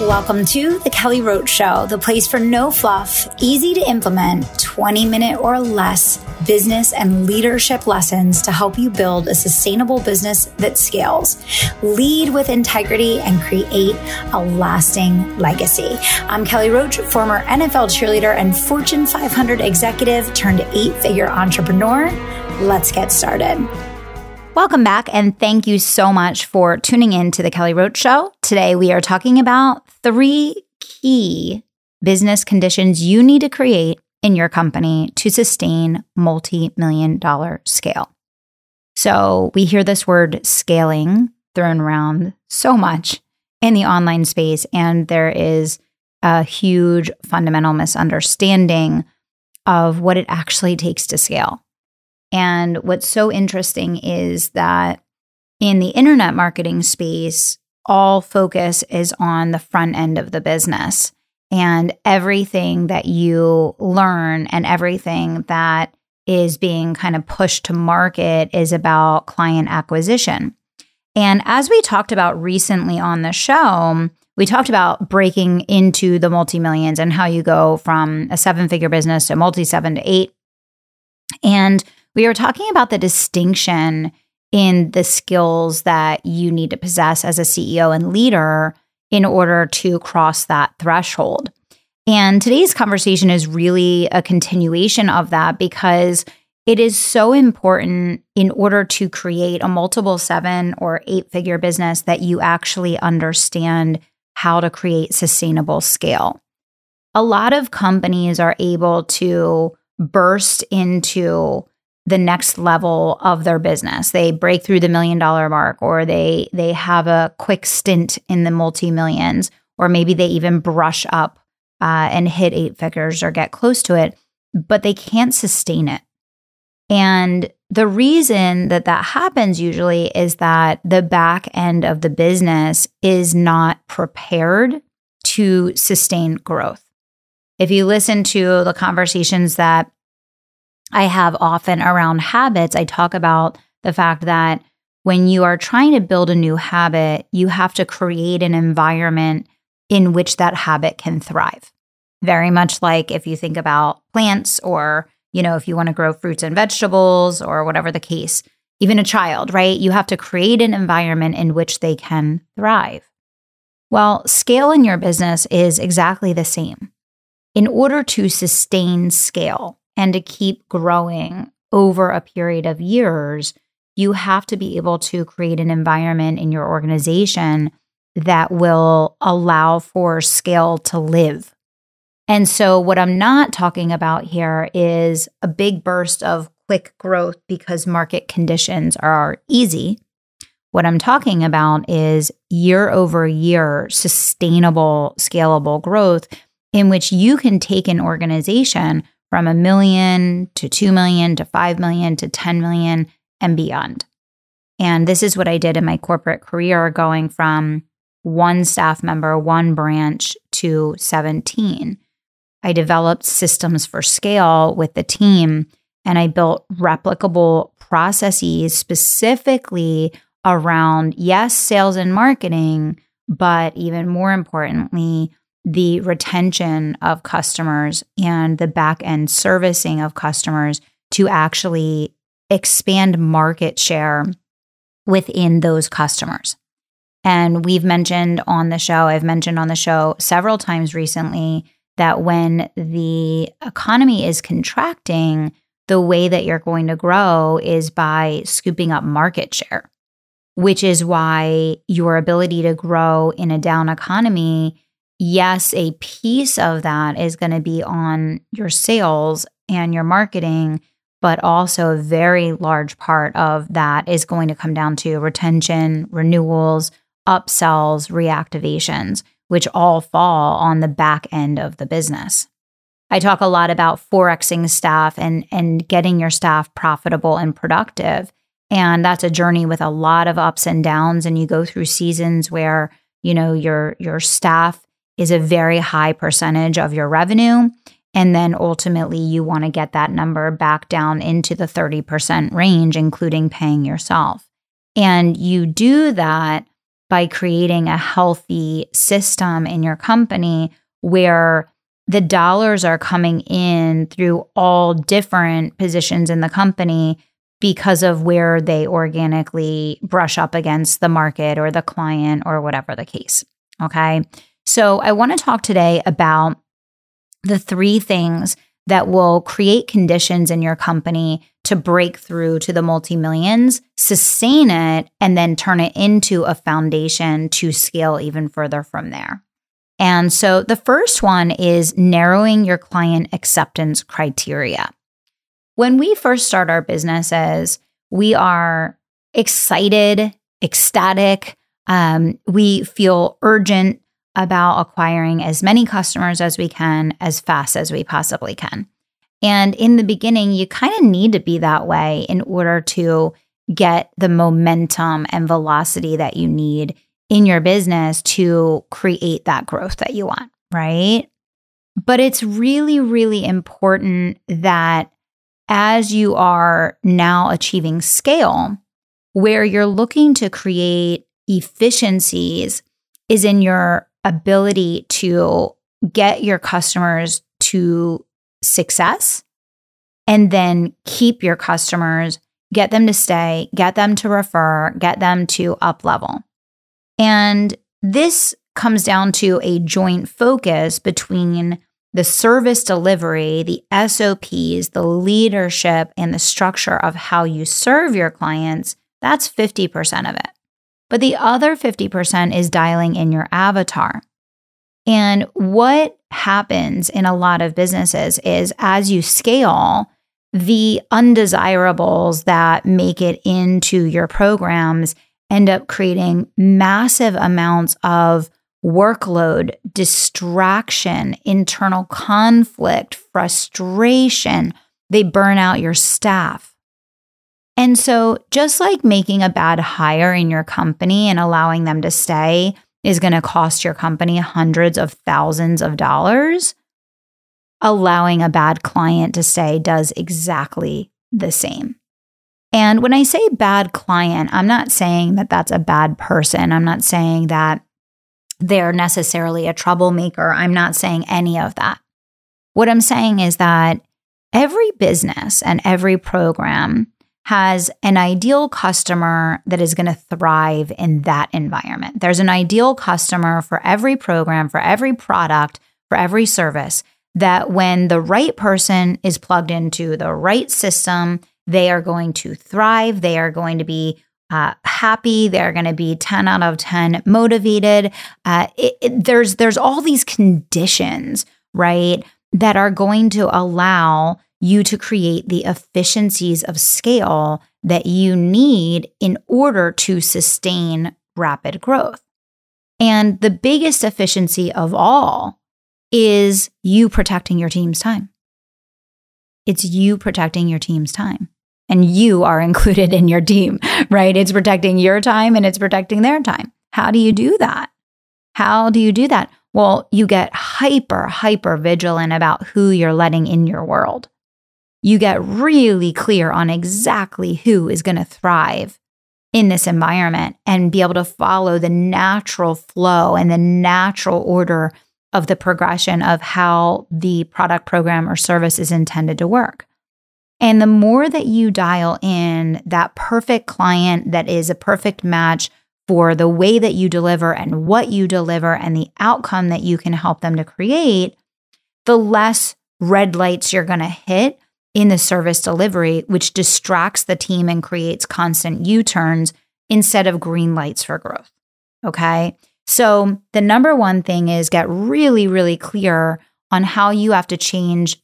Welcome to The Kelly Roach Show, the place for no fluff, easy to implement, 20 minute or less business and leadership lessons to help you build a sustainable business that scales. Lead with integrity and create a lasting legacy. I'm Kelly Roach, former NFL cheerleader and Fortune 500 executive turned eight figure entrepreneur. Let's get started. Welcome back, and thank you so much for tuning in to the Kelly Roach Show. Today, we are talking about three key business conditions you need to create in your company to sustain multi million dollar scale. So, we hear this word scaling thrown around so much in the online space, and there is a huge fundamental misunderstanding of what it actually takes to scale. And what's so interesting is that in the internet marketing space, all focus is on the front end of the business. And everything that you learn and everything that is being kind of pushed to market is about client acquisition. And as we talked about recently on the show, we talked about breaking into the multi millions and how you go from a seven figure business to multi seven to eight. And we were talking about the distinction in the skills that you need to possess as a CEO and leader in order to cross that threshold. And today's conversation is really a continuation of that because it is so important in order to create a multiple seven or eight figure business that you actually understand how to create sustainable scale. A lot of companies are able to burst into the next level of their business. They break through the million dollar mark or they they have a quick stint in the multi millions or maybe they even brush up uh, and hit eight figures or get close to it, but they can't sustain it. And the reason that that happens usually is that the back end of the business is not prepared to sustain growth. If you listen to the conversations that I have often around habits, I talk about the fact that when you are trying to build a new habit, you have to create an environment in which that habit can thrive. Very much like if you think about plants or, you know, if you want to grow fruits and vegetables or whatever the case, even a child, right? You have to create an environment in which they can thrive. Well, scale in your business is exactly the same. In order to sustain scale, and to keep growing over a period of years, you have to be able to create an environment in your organization that will allow for scale to live. And so, what I'm not talking about here is a big burst of quick growth because market conditions are easy. What I'm talking about is year over year sustainable, scalable growth in which you can take an organization from a million to 2 million to 5 million to 10 million and beyond. And this is what I did in my corporate career, going from one staff member, one branch to 17. I developed systems for scale with the team and I built replicable processes specifically around, yes, sales and marketing, but even more importantly, the retention of customers and the back end servicing of customers to actually expand market share within those customers. And we've mentioned on the show, I've mentioned on the show several times recently that when the economy is contracting, the way that you're going to grow is by scooping up market share, which is why your ability to grow in a down economy yes, a piece of that is going to be on your sales and your marketing, but also a very large part of that is going to come down to retention, renewals, upsells, reactivations, which all fall on the back end of the business. I talk a lot about forexing staff and and getting your staff profitable and productive. And that's a journey with a lot of ups and downs and you go through seasons where, you know, your your staff is a very high percentage of your revenue. And then ultimately, you want to get that number back down into the 30% range, including paying yourself. And you do that by creating a healthy system in your company where the dollars are coming in through all different positions in the company because of where they organically brush up against the market or the client or whatever the case. Okay. So I want to talk today about the three things that will create conditions in your company to break through to the multi millions, sustain it, and then turn it into a foundation to scale even further from there. And so the first one is narrowing your client acceptance criteria. When we first start our businesses, we are excited, ecstatic. Um, we feel urgent about acquiring as many customers as we can as fast as we possibly can. And in the beginning, you kind of need to be that way in order to get the momentum and velocity that you need in your business to create that growth that you want, right? But it's really, really important that as you are now achieving scale, where you're looking to create efficiencies is in your ability to get your customers to success and then keep your customers, get them to stay, get them to refer, get them to up level. And this comes down to a joint focus between the service delivery, the SOPs, the leadership, and the structure of how you serve your clients. That's 50% of it. But the other 50% is dialing in your avatar. And what happens in a lot of businesses is as you scale, the undesirables that make it into your programs end up creating massive amounts of workload, distraction, internal conflict, frustration. They burn out your staff. And so, just like making a bad hire in your company and allowing them to stay is going to cost your company hundreds of thousands of dollars, allowing a bad client to stay does exactly the same. And when I say bad client, I'm not saying that that's a bad person. I'm not saying that they're necessarily a troublemaker. I'm not saying any of that. What I'm saying is that every business and every program has an ideal customer that is going to thrive in that environment. There's an ideal customer for every program, for every product, for every service that when the right person is plugged into the right system, they are going to thrive. They are going to be uh, happy. They're going to be 10 out of 10 motivated. Uh, it, it, there's there's all these conditions, right, that are going to allow you to create the efficiencies of scale that you need in order to sustain rapid growth. And the biggest efficiency of all is you protecting your team's time. It's you protecting your team's time. And you are included in your team, right? It's protecting your time and it's protecting their time. How do you do that? How do you do that? Well, you get hyper, hyper vigilant about who you're letting in your world you get really clear on exactly who is going to thrive in this environment and be able to follow the natural flow and the natural order of the progression of how the product, program, or service is intended to work. And the more that you dial in that perfect client that is a perfect match for the way that you deliver and what you deliver and the outcome that you can help them to create, the less red lights you're going to hit in the service delivery, which distracts the team and creates constant U turns instead of green lights for growth. Okay. So, the number one thing is get really, really clear on how you have to change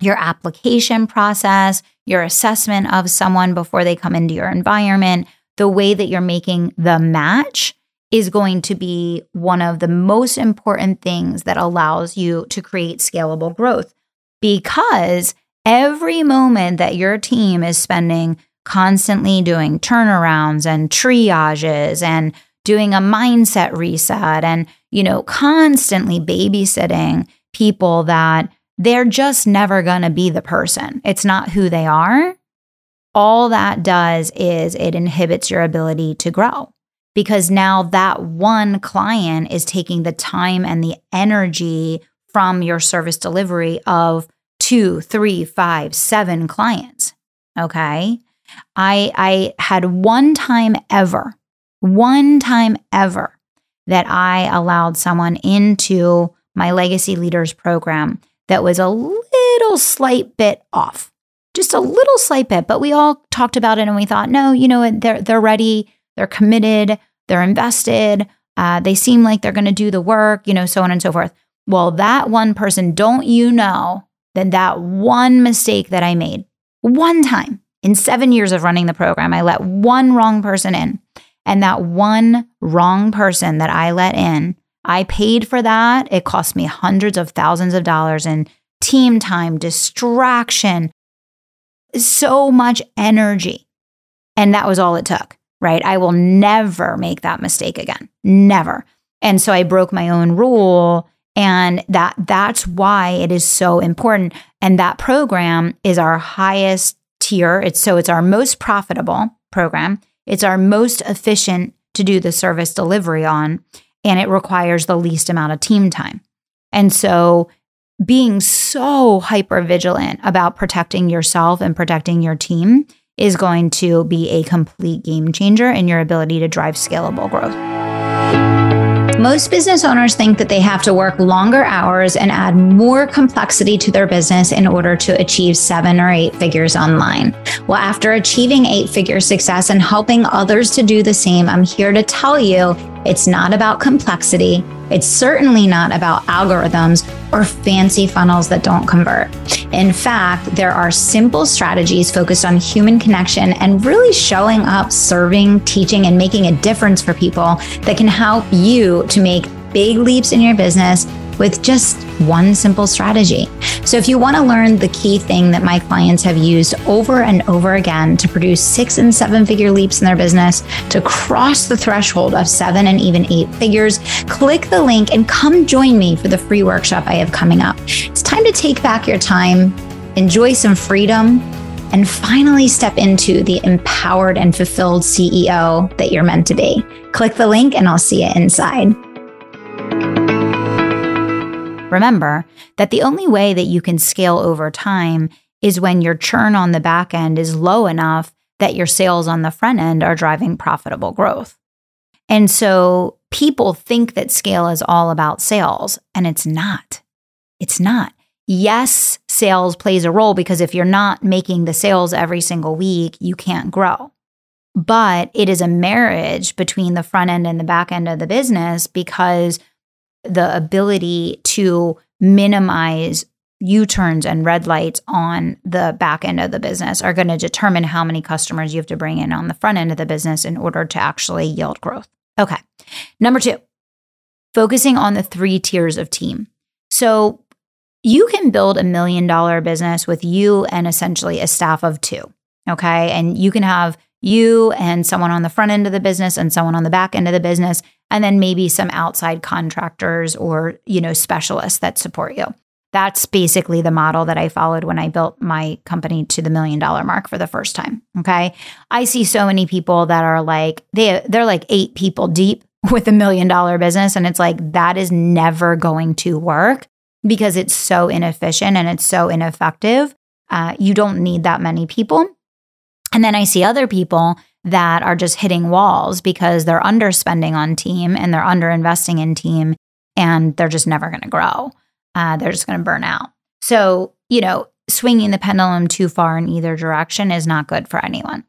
your application process, your assessment of someone before they come into your environment, the way that you're making the match is going to be one of the most important things that allows you to create scalable growth because every moment that your team is spending constantly doing turnarounds and triages and doing a mindset reset and you know constantly babysitting people that they're just never going to be the person. It's not who they are. All that does is it inhibits your ability to grow because now that one client is taking the time and the energy from your service delivery of two, three, five, seven clients. Okay. I, I had one time ever, one time ever that I allowed someone into my legacy leaders program that was a little slight bit off, just a little slight bit. But we all talked about it and we thought, no, you know, they're they're ready, they're committed, they're invested, uh, they seem like they're going to do the work, you know, so on and so forth. Well, that one person, don't you know that that one mistake that I made one time in seven years of running the program, I let one wrong person in. And that one wrong person that I let in, I paid for that. It cost me hundreds of thousands of dollars in team time, distraction, so much energy. And that was all it took, right? I will never make that mistake again. Never. And so I broke my own rule and that that's why it is so important. And that program is our highest tier. It's so it's our most profitable program. It's our most efficient to do the service delivery on and it requires the least amount of team time. And so being so hyper vigilant about protecting yourself and protecting your team is going to be a complete game changer in your ability to drive scalable growth. Most business owners think that they have to work longer hours and add more complexity to their business in order to achieve seven or eight figures online. Well, after achieving eight figure success and helping others to do the same, I'm here to tell you it's not about complexity. It's certainly not about algorithms or fancy funnels that don't convert. In fact, there are simple strategies focused on human connection and really showing up, serving, teaching, and making a difference for people that can help you to make big leaps in your business with just one simple strategy. So, if you want to learn the key thing that my clients have used over and over again to produce six and seven figure leaps in their business, to cross the threshold of seven and even eight figures, click the link and come join me for the free workshop I have coming up. It's time to take back your time, enjoy some freedom, and finally step into the empowered and fulfilled CEO that you're meant to be. Click the link and I'll see you inside. Remember that the only way that you can scale over time is when your churn on the back end is low enough that your sales on the front end are driving profitable growth. And so people think that scale is all about sales, and it's not. It's not. Yes, sales plays a role because if you're not making the sales every single week, you can't grow. But it is a marriage between the front end and the back end of the business because the ability to minimize U turns and red lights on the back end of the business are going to determine how many customers you have to bring in on the front end of the business in order to actually yield growth. Okay. Number two, focusing on the three tiers of team. So you can build a million dollar business with you and essentially a staff of two. Okay. And you can have you and someone on the front end of the business and someone on the back end of the business and then maybe some outside contractors or you know specialists that support you. That's basically the model that i followed when i built my company to the million dollar mark for the first time okay? I see so many people that are like they they're like eight people deep with a million dollar business and it's like that is never going to work because it's so inefficient and it's so ineffective. Uh, you don't need that many people and then I see other people that are just hitting walls because they're underspending on team and they're underinvesting in team and they're just never going to grow. Uh, they're just going to burn out. So, you know, swinging the pendulum too far in either direction is not good for anyone.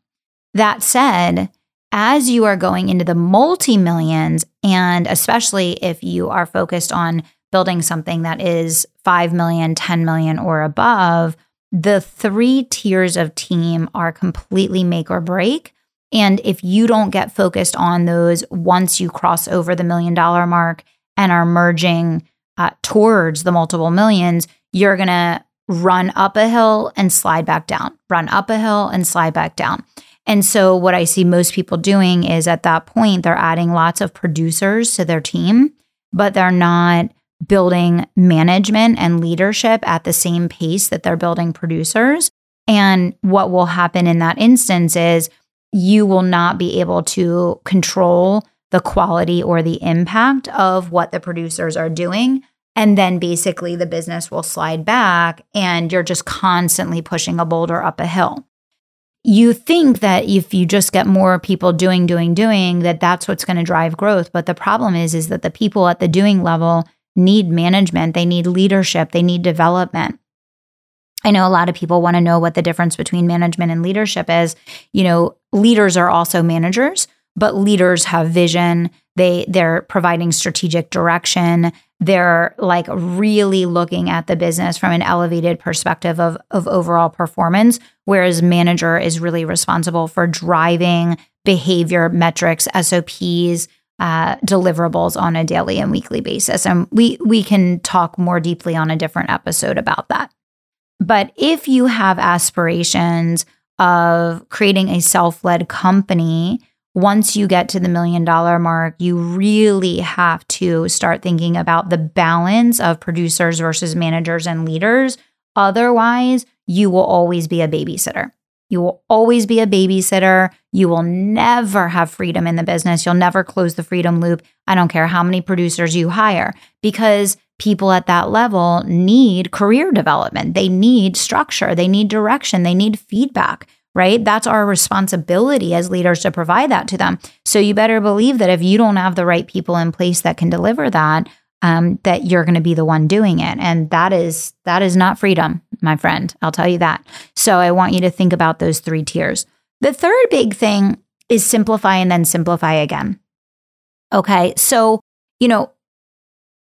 That said, as you are going into the multi millions, and especially if you are focused on building something that is 5 million, 10 million, or above, the three tiers of team are completely make or break. And if you don't get focused on those once you cross over the million dollar mark and are merging uh, towards the multiple millions, you're going to run up a hill and slide back down, run up a hill and slide back down. And so, what I see most people doing is at that point, they're adding lots of producers to their team, but they're not building management and leadership at the same pace that they're building producers. And what will happen in that instance is you will not be able to control the quality or the impact of what the producers are doing. And then basically the business will slide back and you're just constantly pushing a boulder up a hill. You think that if you just get more people doing, doing, doing, that that's what's going to drive growth. But the problem is, is that the people at the doing level need management, they need leadership, they need development. I know a lot of people want to know what the difference between management and leadership is. You know, leaders are also managers, but leaders have vision. They they're providing strategic direction. They're like really looking at the business from an elevated perspective of of overall performance, whereas manager is really responsible for driving behavior metrics, SOPs, uh, deliverables on a daily and weekly basis. And we we can talk more deeply on a different episode about that. But if you have aspirations of creating a self-led company, once you get to the million dollar mark, you really have to start thinking about the balance of producers versus managers and leaders. Otherwise, you will always be a babysitter. You will always be a babysitter. You will never have freedom in the business. You'll never close the freedom loop. I don't care how many producers you hire because people at that level need career development. They need structure. They need direction. They need feedback, right? That's our responsibility as leaders to provide that to them. So you better believe that if you don't have the right people in place that can deliver that, um, that you're going to be the one doing it. And that is that is not freedom my friend. I'll tell you that. So i want you to think about those three tiers. The third big thing is simplify and then simplify again. Okay? So you know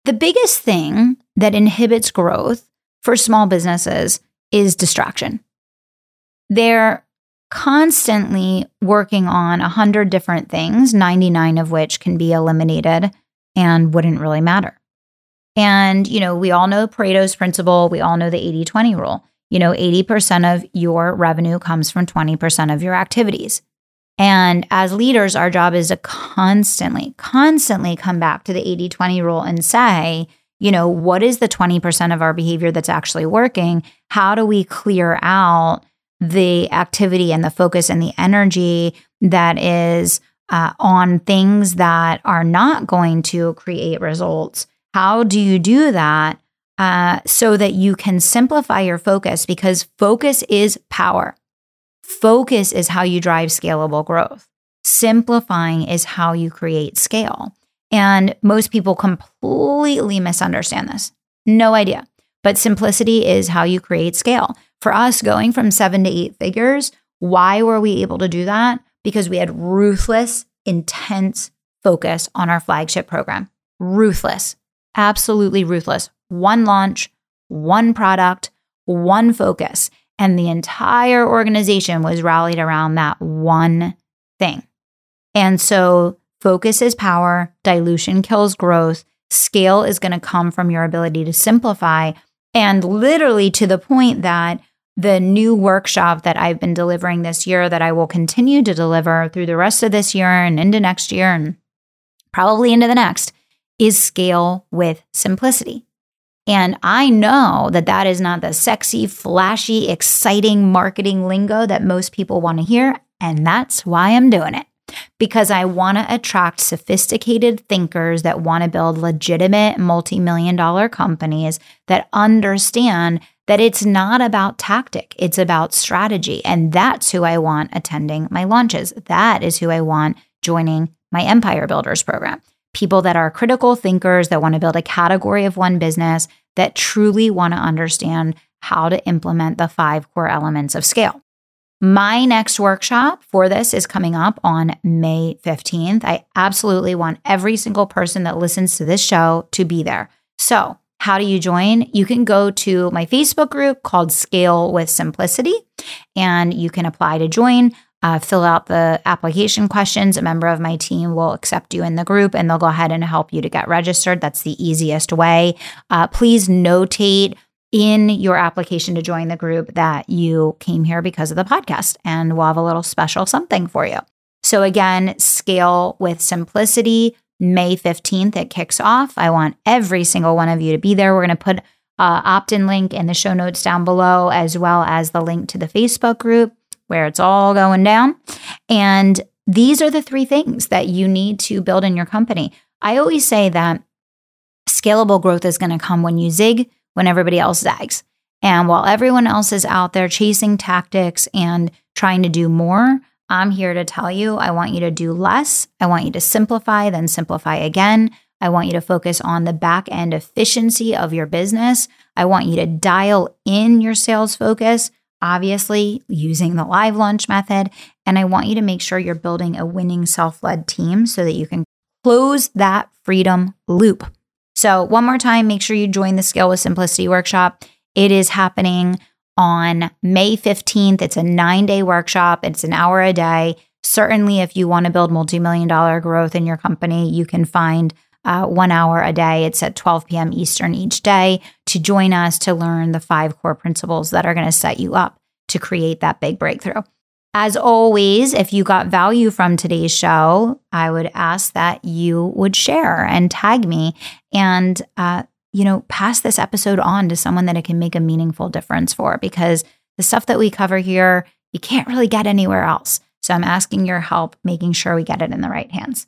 the biggest thing that inhibits growth for small businesses is distraction. They're constantly working on a hundred different things 99 of which can be eliminated and wouldn't really matter and, you know, we all know Pareto's principle. We all know the 80 20 rule. You know, 80% of your revenue comes from 20% of your activities. And as leaders, our job is to constantly, constantly come back to the 80 20 rule and say, you know, what is the 20% of our behavior that's actually working? How do we clear out the activity and the focus and the energy that is uh, on things that are not going to create results? How do you do that uh, so that you can simplify your focus? Because focus is power. Focus is how you drive scalable growth. Simplifying is how you create scale. And most people completely misunderstand this. No idea. But simplicity is how you create scale. For us, going from seven to eight figures, why were we able to do that? Because we had ruthless, intense focus on our flagship program. Ruthless absolutely ruthless. One launch, one product, one focus. And the entire organization was rallied around that one thing. And so focus is power, dilution kills growth, scale is going to come from your ability to simplify. And literally to the point that the new workshop that I've been delivering this year, that I will continue to deliver through the rest of this year and into next year and probably into the next, is scale with simplicity. And I know that that is not the sexy, flashy, exciting marketing lingo that most people want to hear. And that's why I'm doing it. Because I want to attract sophisticated thinkers that want to build legitimate multi million dollar companies that understand that it's not about tactic, it's about strategy. And that's who I want attending my launches. That is who I want joining my Empire Builders program people that are critical thinkers that want to build a category of one business that truly want to understand how to implement the five core elements of scale. My next workshop for this is coming up on May 15th. I absolutely want every single person that listens to this show to be there. So, how do you join? You can go to my Facebook group called Scale with Simplicity and you can apply to join uh, fill out the application questions. A member of my team will accept you in the group and they'll go ahead and help you to get registered. That's the easiest way. Uh, please notate in your application to join the group that you came here because of the podcast, and we'll have a little special something for you. So, again, scale with simplicity. May 15th, it kicks off. I want every single one of you to be there. We're going to put uh, opt in link in the show notes down below, as well as the link to the Facebook group where it's all going down. And these are the three things that you need to build in your company. I always say that scalable growth is going to come when you zig, when everybody else zags. And while everyone else is out there chasing tactics and trying to do more, I'm here to tell you I want you to do less. I want you to simplify, then simplify again. I want you to focus on the back end efficiency of your business. I want you to dial in your sales focus, obviously using the live launch method. And I want you to make sure you're building a winning self led team so that you can close that freedom loop. So, one more time, make sure you join the Scale with Simplicity workshop. It is happening on May 15th. It's a nine day workshop, it's an hour a day. Certainly, if you want to build multi million dollar growth in your company, you can find uh, one hour a day. It's at 12 p.m. Eastern each day to join us to learn the five core principles that are going to set you up to create that big breakthrough. As always, if you got value from today's show, I would ask that you would share and tag me and, uh, you know, pass this episode on to someone that it can make a meaningful difference for because the stuff that we cover here, you can't really get anywhere else. So I'm asking your help making sure we get it in the right hands.